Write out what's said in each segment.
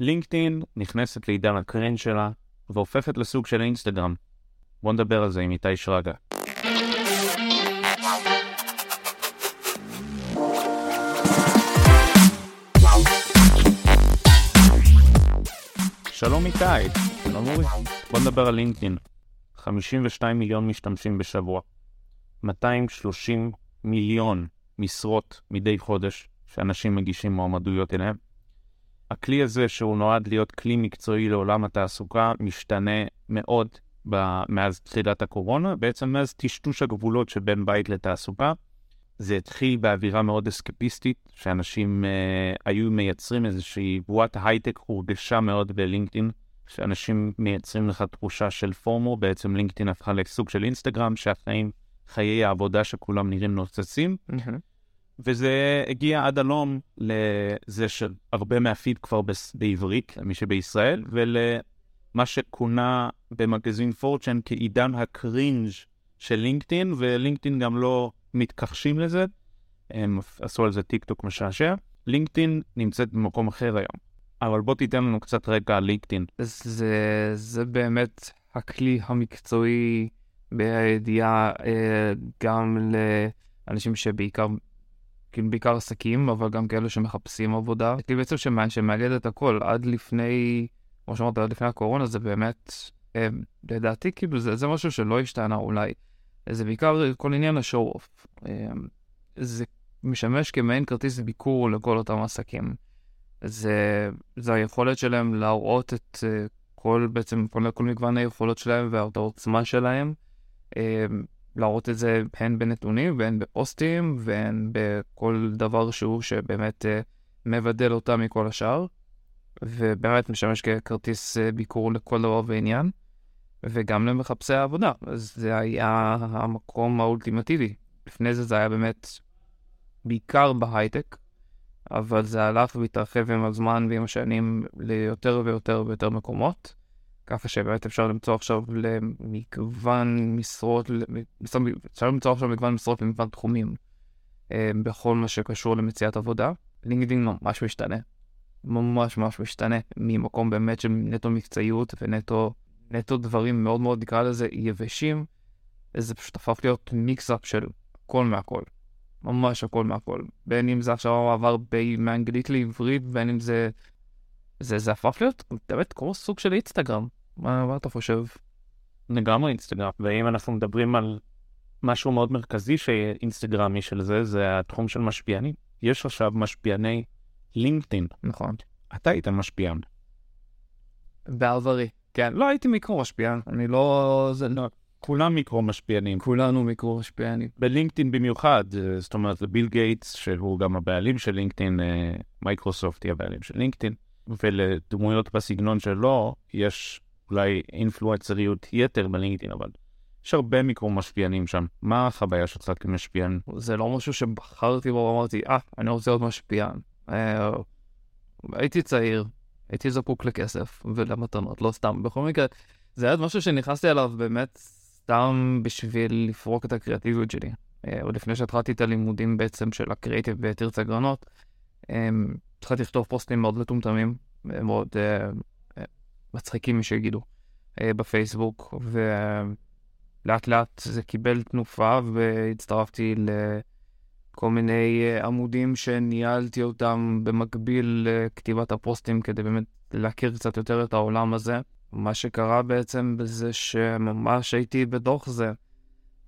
לינקדאין נכנסת לעידן הקרן שלה והופכת לסוג של אינסטגרם. בוא נדבר על זה עם איתי שרגא. שלום איתי. שלום אורי. בוא נדבר על לינקדאין. 52 מיליון משתמשים בשבוע. 230 מיליון משרות מדי חודש שאנשים מגישים מועמדויות אליהם. הכלי הזה, שהוא נועד להיות כלי מקצועי לעולם התעסוקה, משתנה מאוד ב- מאז תחילת הקורונה, בעצם מאז טשטוש הגבולות שבין בית לתעסוקה. זה התחיל באווירה מאוד אסקפיסטית, שאנשים אה, היו מייצרים איזושהי בועת הייטק הורגשה מאוד בלינקדאין, שאנשים מייצרים לך תחושה של פורמו, בעצם לינקדאין הפכה לסוג של אינסטגרם, שהחיים, חיי העבודה שכולם נראים נוצצים. וזה הגיע עד הלום לזה שהרבה מהפיד כבר. בעברית, למי שבישראל, ולמה שכונה במגזין פורצ'ן כעידן ה cringe של לינקדאין, ולינקדאין גם לא מתכחשים לזה, הם עשו על זה טיק טוק משעשע. לינקדאין נמצאת במקום אחר היום. אבל בוא תיתן לנו קצת רקע על לינקדאין. זה, זה באמת הכלי המקצועי בידיעה אה, גם לאנשים שבעיקר, כאילו בעיקר עסקים, אבל גם כאלה שמחפשים עבודה. כלי בעצם שמע, שמאגד את הכל עד לפני, כמו שאמרת, עד לפני הקורונה, זה באמת, אה, לדעתי, כאילו זה, זה משהו שלא השתנה אולי. זה בעיקר כל עניין השואו-אוף. אה, זה משמש כמעין כרטיס ביקור לכל אותם עסקים. זה, זה היכולת שלהם להראות את uh, כל, בעצם, כל, כל מגוון היכולות שלהם ואת העוצמה שלהם. להראות את זה הן בנתונים והן בפוסטים והן בכל דבר שהוא שבאמת uh, מבדל אותם מכל השאר. ובאמת משמש ככרטיס uh, ביקור לכל דבר ועניין. וגם למחפשי העבודה. אז זה היה המקום האולטימטיבי. לפני זה זה היה באמת בעיקר בהייטק. אבל זה הלך והתרחב עם הזמן ועם השנים ליותר ויותר ויותר מקומות. ככה שבאמת אפשר למצוא עכשיו למגוון משרות, אפשר למצוא עכשיו מגוון משרות במגוון תחומים אה, בכל מה שקשור למציאת עבודה. לינקדאין ממש משתנה, ממש ממש משתנה ממקום באמת של נטו מקצועיות ונטו נטו דברים מאוד מאוד נקרא לזה יבשים. זה פשוט הפך להיות מיקסאפ של הכל מהכל. ממש הכל מהכל. בין אם זה עכשיו עבר מאנגלית לעברית, בין אם זה... זה, זה הפך להיות באמת כמו סוג של אינסטגרם. מה, מה אתה חושב? לגמרי אינסטגרם, ואם אנחנו מדברים על משהו מאוד מרכזי שאינסטגרמי של זה, זה התחום של משפיענים. יש עכשיו משפיעני לינקדאין. נכון. אתה היית משפיען. בעברי. כן, לא הייתי מיקרו משפיען, אני לא... זה לא... כולם מיקרו משפיענים. כולנו מיקרו משפיענים. בלינקדאין במיוחד, אה, זאת אומרת, ביל גייטס, שהוא גם הבעלים של לינקדאין, אה, מייקרוסופט היא הבעלים של לינקדאין, ולדמויות בסגנון שלו, יש אולי אינפלואנסריות יתר בלינקדאין, אבל יש הרבה מיקרו משפיענים שם. מה החוויה שלך כמשפיען? זה לא משהו שבחרתי בו ואמרתי, אה, אני רוצה להיות משפיען. אה, הייתי צעיר, הייתי זקוק לכסף ולמתנות, לא סתם. בכל מקרה, זה היה משהו שנכנסתי אליו באמת סתם בשביל לפרוק את הקריאטיביות שלי. אה, עוד לפני שהתחלתי את הלימודים בעצם של הקריאטיב בתרצה גרנות, התחלתי לכתוב פוסטים מאוד מטומטמים, מאוד אה, מצחיקים, מי שיגידו, בפייסבוק, ולאט לאט זה קיבל תנופה והצטרפתי לכל מיני עמודים שניהלתי אותם במקביל לכתיבת הפוסטים כדי באמת להכיר קצת יותר את העולם הזה. מה שקרה בעצם בזה שממש הייתי בתוך זה.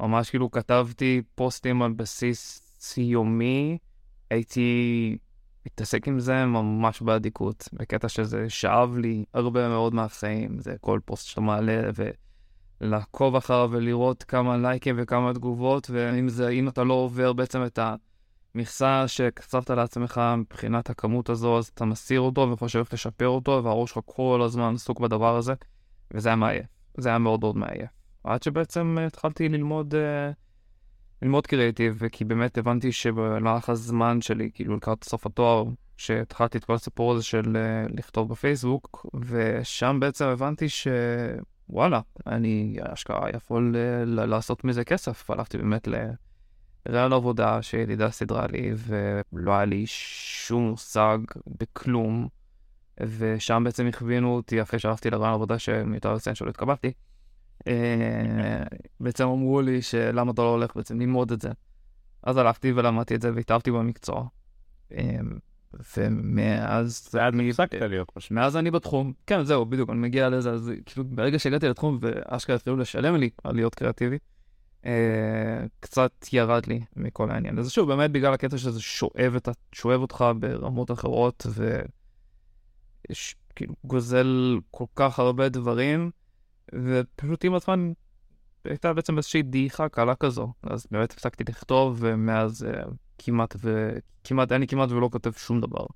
ממש כאילו כתבתי פוסטים על בסיס יומי, הייתי מתעסק עם זה ממש באדיקות, בקטע שזה שאב לי הרבה מאוד מהחיים, זה כל פוסט שאתה מעלה ולעקוב אחריו ולראות כמה לייקים וכמה תגובות, ואם זה, אם אתה לא עובר בעצם את ה... מכסה שקצבת לעצמך מבחינת הכמות הזו, אז אתה מסיר אותו וחושב איך לשפר אותו, והראש שלך כל הזמן עסוק בדבר הזה, וזה היה מעייף. זה היה מאוד מאוד מעייף. עד שבעצם התחלתי ללמוד, uh, ללמוד קריאיטיב, כי באמת הבנתי שבמהלך הזמן שלי, כאילו לקראת סוף התואר, שהתחלתי את כל הסיפור הזה של uh, לכתוב בפייסבוק, ושם בעצם הבנתי שוואלה, אני אשכרה יכול uh, לעשות מזה כסף. הלכתי באמת ל... רעיון עבודה שידידה סידרה לי, ולא היה לי שום מושג בכלום. ושם בעצם הכווינו אותי אחרי שהלכתי לרעיון עבודה שמיותר לציין שלא התקבלתי. אה, בעצם אמרו לי שלמה אתה לא הולך בעצם ללמוד את זה. אז הלכתי ולמדתי את זה והתאהבתי במקצוע. אה, ומאז... זה עד הפסקת להיות פשוט. מאז אני בתחום, כן זהו בדיוק, אני מגיע לזה, אז כאילו ברגע שהגעתי לתחום ואשכרה התחילו לשלם לי על להיות קריאטיבי, אה, קצת ירד לי מכל העניין. אז שוב, באמת בגלל הקטע שזה שואב, את, שואב אותך ברמות אחרות, וכאילו גוזל כל כך הרבה דברים, ופשוט עם הזמן הייתה בעצם איזושהי דעיכה קלה כזו. אז באמת הפסקתי לכתוב, ומאז אה, כמעט ו... כמעט, אני כמעט ולא כותב שום דבר.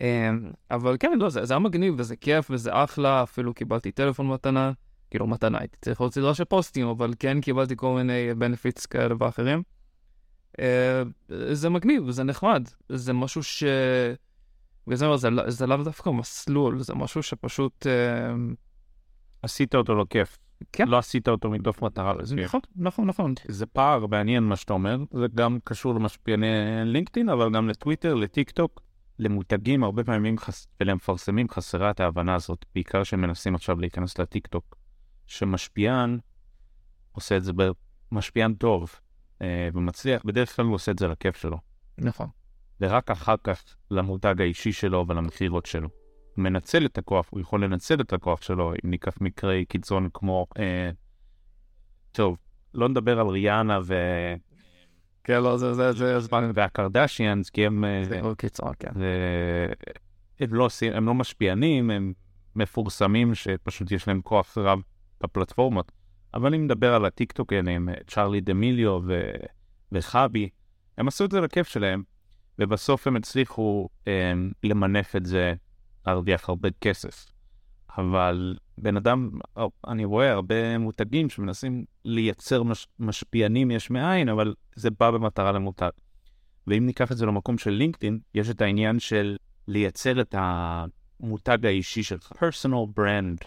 אה, אבל כן, לא, זה, זה היה מגניב וזה כיף וזה אחלה, אפילו קיבלתי טלפון מתנה. כאילו מתנה, הייתי צריך עוד סדרה של פוסטים, אבל כן קיבלתי כל מיני בנפיטס כאלה ואחרים. אה, זה מגניב, זה נחמד, זה משהו ש... וזה זה, זה לאו דווקא מסלול, זה משהו שפשוט... אה, עשית אותו לא כיף. כן. לא עשית אותו מתוך מטרה לזה. נכון, נכון, נכון. זה פער מעניין מה שאתה אומר, זה גם קשור למשפיעני לינקדאין, אבל גם לטוויטר, לטיק טוק. למותגים הרבה פעמים חס... ולמפרסמים חסרה את ההבנה הזאת, בעיקר שמנסים עכשיו להיכנס לטיק טוק. שמשפיען עושה את זה, משפיען טוב אה, ומצליח, בדרך כלל הוא עושה את זה לכיף שלו. נכון. ורק אחר כך למותג האישי שלו ולמכירות שלו. מנצל את הכוח, הוא יכול לנצל את הכוח שלו, אם ניקח מקרי קיצון כמו... אה, טוב, לא נדבר על ריאנה ו... כן, לא, זה, זה, זה, זה... והקרדשיאנס, כי הם... אה, זה קיצון, כן. הם לא, הם לא משפיענים, הם מפורסמים שפשוט יש להם כוח רב בפלטפורמות. אבל אני מדבר על הטיקטוקנים, צ'ארלי דמיליו ו... וחבי, הם עשו את זה לכיף שלהם, ובסוף הם הצליחו הם, למנף את זה, להרוויח הרבה כסף. אבל בן אדם, אני רואה הרבה מותגים שמנסים לייצר מש, משפיענים יש מאין, אבל זה בא במטרה למותג. ואם ניקח את זה למקום של לינקדאין, יש את העניין של לייצר את המותג האישי שלך, brand.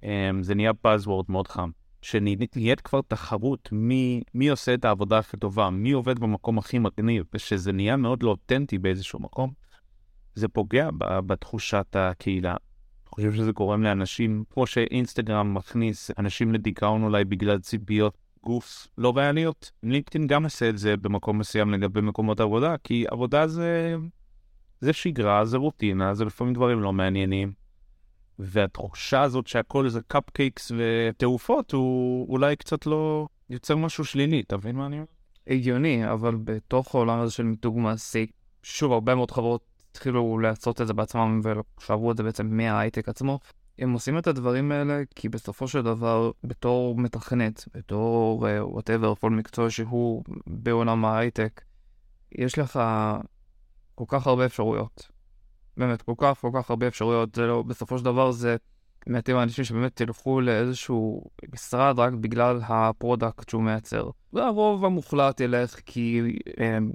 Um, זה נהיה Buzzword מאוד חם. שנהיית כבר תחרות מי, מי עושה את העבודה הכי טובה, מי עובד במקום הכי מגניב, ושזה נהיה מאוד לא אותנטי באיזשהו מקום, זה פוגע בתחושת הקהילה. אני חושב שזה גורם לאנשים, כמו שאינסטגרם מכניס אנשים לדיכאון אולי בגלל ציפיות גוף לא ריאליות. לינקדאין גם עושה את זה במקום מסוים לגבי מקומות עבודה, כי עבודה זה, זה שגרה, זה רוטינה, זה לפעמים דברים לא מעניינים. והתחושה הזאת שהכל זה cupcakes ותעופות, הוא אולי קצת לא יוצר משהו שלילי, אתה מה אני אומר? הגיוני, אבל בתוך העולם הזה של מיתוג מעסיק, שוב, הרבה מאוד חברות התחילו לעשות את זה בעצמם ושאבו את זה בעצם מההייטק עצמו. הם עושים את הדברים האלה כי בסופו של דבר, בתור מתכנת, בתור whatever, אה, כל מקצוע שהוא בעולם ההייטק, יש לך כל כך הרבה אפשרויות. באמת, כל כך כל כך הרבה אפשרויות, זה לא, בסופו של דבר זה מעטים האנשים שבאמת ילכו לאיזשהו משרד רק בגלל ה product שהוא מייצר. והרוב המוחלט ילך כי הם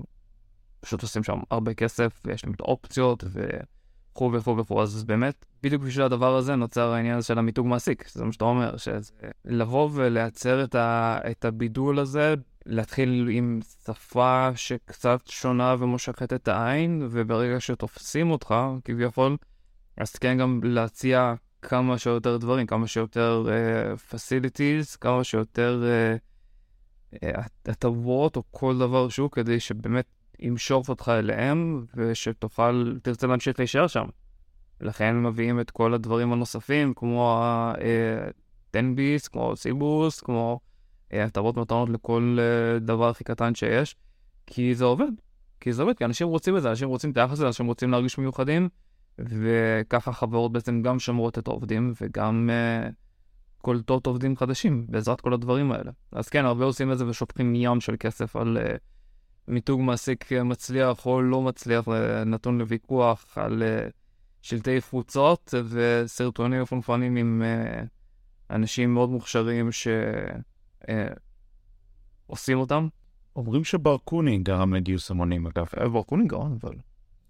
פשוט עושים שם הרבה כסף, ויש להם את האופציות, וכו' וכו' וכו', אז באמת, בדיוק בשביל הדבר הזה נוצר העניין של המיתוג מעסיק, זה מה שאתה אומר, שזה לבוא ולייצר את, ה, את הבידול הזה להתחיל עם שפה שקצת שונה ומושכת את העין, וברגע שתופסים אותך, כביכול, אז כן גם להציע כמה שיותר דברים, כמה שיותר uh, facilities, כמה שיותר uh, הטבות או כל דבר שהוא, כדי שבאמת ימשוך אותך אליהם, ושתוכל, תרצה להמשיך להישאר שם. לכן מביאים את כל הדברים הנוספים, כמו ה-10ביס, כמו סיבוס, כמו... הטבות מתנות לכל אה, דבר הכי קטן שיש, כי זה עובד. כי זה עובד, כי אנשים רוצים את זה, אנשים רוצים את היחס הזה, אנשים רוצים להרגיש מיוחדים, וככה חברות בעצם גם שומרות את העובדים, וגם uh, קולטות עובדים חדשים בעזרת כל הדברים האלה. אז כן, הרבה עושים את זה ושופכים ים של כסף על uh, מיתוג מעסיק מצליח או לא מצליח, uh, נתון לוויכוח, על uh, שלטי חוצות וסרטונים מפונפנים עם uh, אנשים מאוד מוכשרים ש... אה, עושים אותם. אומרים שברקוני גרם לגיוס המונים, אגב. אה, ברקוני גאון, אבל...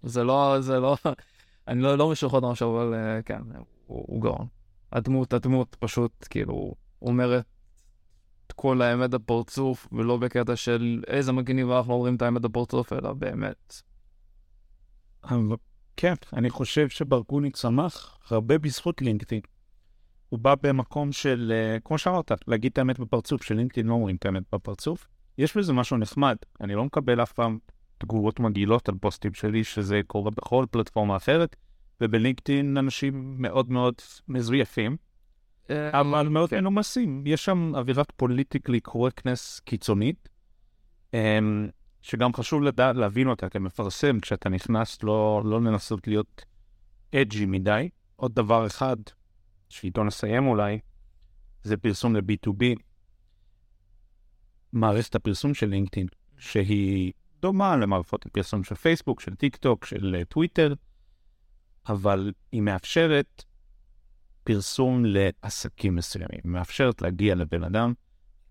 זה לא, זה לא, אני לא, לא משוך אותם עכשיו, אבל אה, כן, הוא, הוא גאון. הדמות, הדמות פשוט, כאילו, אומרת כל האמת בפרצוף, ולא בקטע של איזה מגניב אנחנו אומרים את האמת בפרצוף, אלא באמת. כן, אני חושב שברקוני צמח הרבה בזכות לינקדאין. הוא בא במקום של, אה, כמו שאמרת, להגיד את האמת בפרצוף, שלינקדאין לא אומרים את האמת בפרצוף. יש בזה משהו נחמד. אני לא מקבל אף פעם תגובות מגעילות על פוסטים שלי, שזה קורה בכל פלטפורמה אחרת, ובלינקדאין אנשים מאוד מאוד מזויפים, אבל מאוד. מנומסים. יש שם אווירת פוליטיקלי קורקטנס קיצונית, אמ, שגם חשוב לדע, להבין אותה כמפרסם, כשאתה נכנס לא, לא לנסות להיות edgy מדי. עוד דבר אחד, שאיתו נסיים אולי, זה פרסום ל-B2B. מערכת הפרסום של לינקדאין, שהיא דומה למערכות הפרסום של פייסבוק, של טיק טוק, של אה, טוויטר, אבל היא מאפשרת פרסום לעסקים מסוימים. מאפשרת להגיע לבן אדם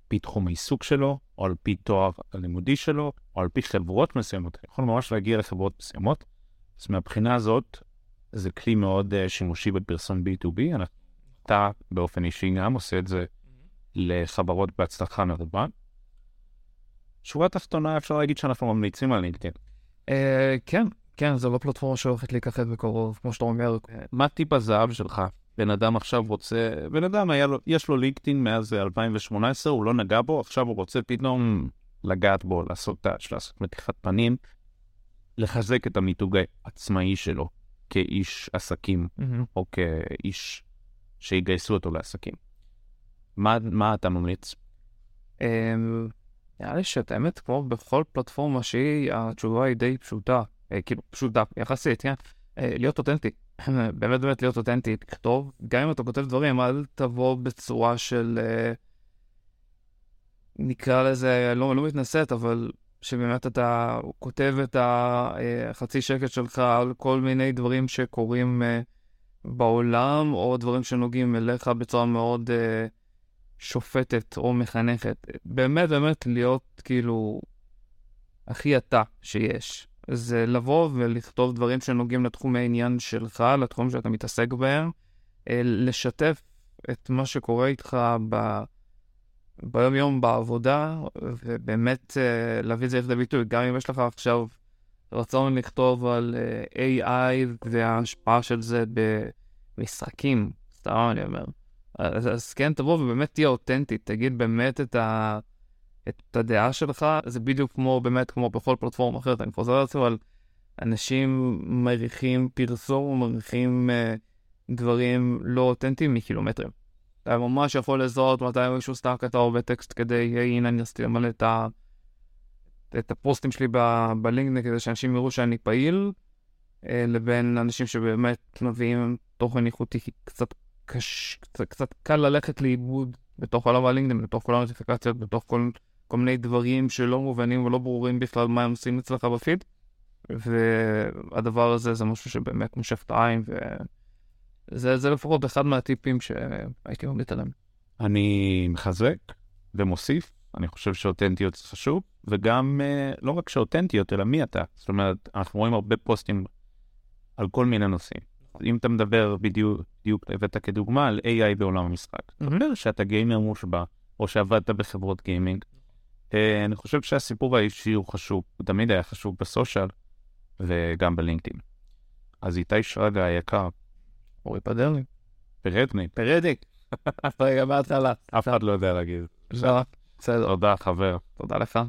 לפי תחום העיסוק שלו, או על פי תואר הלימודי שלו, או על פי חברות מסוימות. אתה יכול ממש להגיע לחברות מסוימות. אז מהבחינה הזאת, זה כלי מאוד uh, שימושי בפרסום B2B. אנחנו- אתה באופן אישי גם עושה את זה לחברות בהצלחה מרובה. שורה תחתונה, אפשר להגיד שאנחנו ממליצים על לינקדאין. אה, כן, כן, זו לא פלטפורמה שהולכת להיכחד בקרוב, כמו שאתה אומר. מה טיפ הזהב שלך? בן אדם עכשיו רוצה, בן אדם היה לו, יש לו לינקדאין מאז 2018, הוא לא נגע בו, עכשיו הוא רוצה פתאום לגעת בו, לעשות טאץ', לעשות מתיחת פנים, לחזק את המיתוג העצמאי שלו כאיש עסקים, או כאיש שיגייסו אותו לעסקים. מה, מה אתה ממליץ? אמ, נראה לי שאת האמת, כמו בכל פלטפורמה שהיא, התשובה היא די פשוטה. אה, כאילו, פשוטה, יחסית, כן? אה, להיות אותנטי. באמת באמת להיות אותנטי. לכתוב, גם אם אתה כותב דברים, אל תבוא בצורה של... אה, נקרא לזה, לא, לא מתנשאת, אבל שבאמת אתה כותב את החצי שקט שלך על כל מיני דברים שקורים אה, בעולם, או דברים שנוגעים אליך בצורה מאוד... אה, שופטת או מחנכת. באמת באמת להיות כאילו הכי אתה שיש. זה לבוא ולכתוב דברים שנוגעים לתחום העניין שלך, לתחום שאתה מתעסק בהם, אה, לשתף את מה שקורה איתך ב... ביום יום בעבודה, ובאמת אה, להביא את זה לידי ביטוי, גם אם יש לך עכשיו רצון לכתוב על אה, AI וההשפעה של זה במשחקים, סתם אני אומר. אז, אז כן, תבוא ובאמת תהיה אותנטי, תגיד באמת את, ה, את הדעה שלך, זה בדיוק כמו, באמת כמו בכל פלטפורמה אחרת, אני חוזר על זה, אבל אנשים מריחים פרסום, מריחים אה, דברים לא אותנטיים מקילומטרים. אתה ממש יכול לזהות מתי מישהו סתם כתב הרבה טקסט כדי, הנה אני רציתי למלא את, ה, את הפוסטים שלי ב- בלינקדאין כדי שאנשים יראו שאני פעיל, אה, לבין אנשים שבאמת מביאים תוכן איכותי קצת קש... קצת, קצת קל ללכת לאיבוד בתוך עולם הלינקדאין, בתוך כל הנוטיפיקציות, בתוך כל, כל מיני דברים שלא מובנים ולא ברורים בכלל מה הם עושים אצלך בפיד. והדבר הזה זה משהו שבאמת מושך את העין, וזה זה לפחות אחד מהטיפים שהייתי ממליץ עליהם. אני מחזק ומוסיף, אני חושב שאותנטיות זה חשוב, וגם אה, לא רק שאותנטיות, אלא מי אתה. זאת אומרת, אנחנו רואים הרבה פוסטים על כל מיני נושאים. אם אתה מדבר בדיוק, בדיוק הבאת כדוגמה על AI בעולם המשחק, אומר שאתה גיימר מושבע, או שעבדת בחברות גיימינג. אה, אני חושב שהסיפור האישי הוא חשוב, הוא תמיד היה חשוב בסושיאל וגם בלינקדאין. אז איתי שרגא היקר, אורי פדרני. פרדני, פרדיק. רגע, מההתחלה. אף אחד לא יודע להגיד. בסדר. תודה, חבר. תודה לך.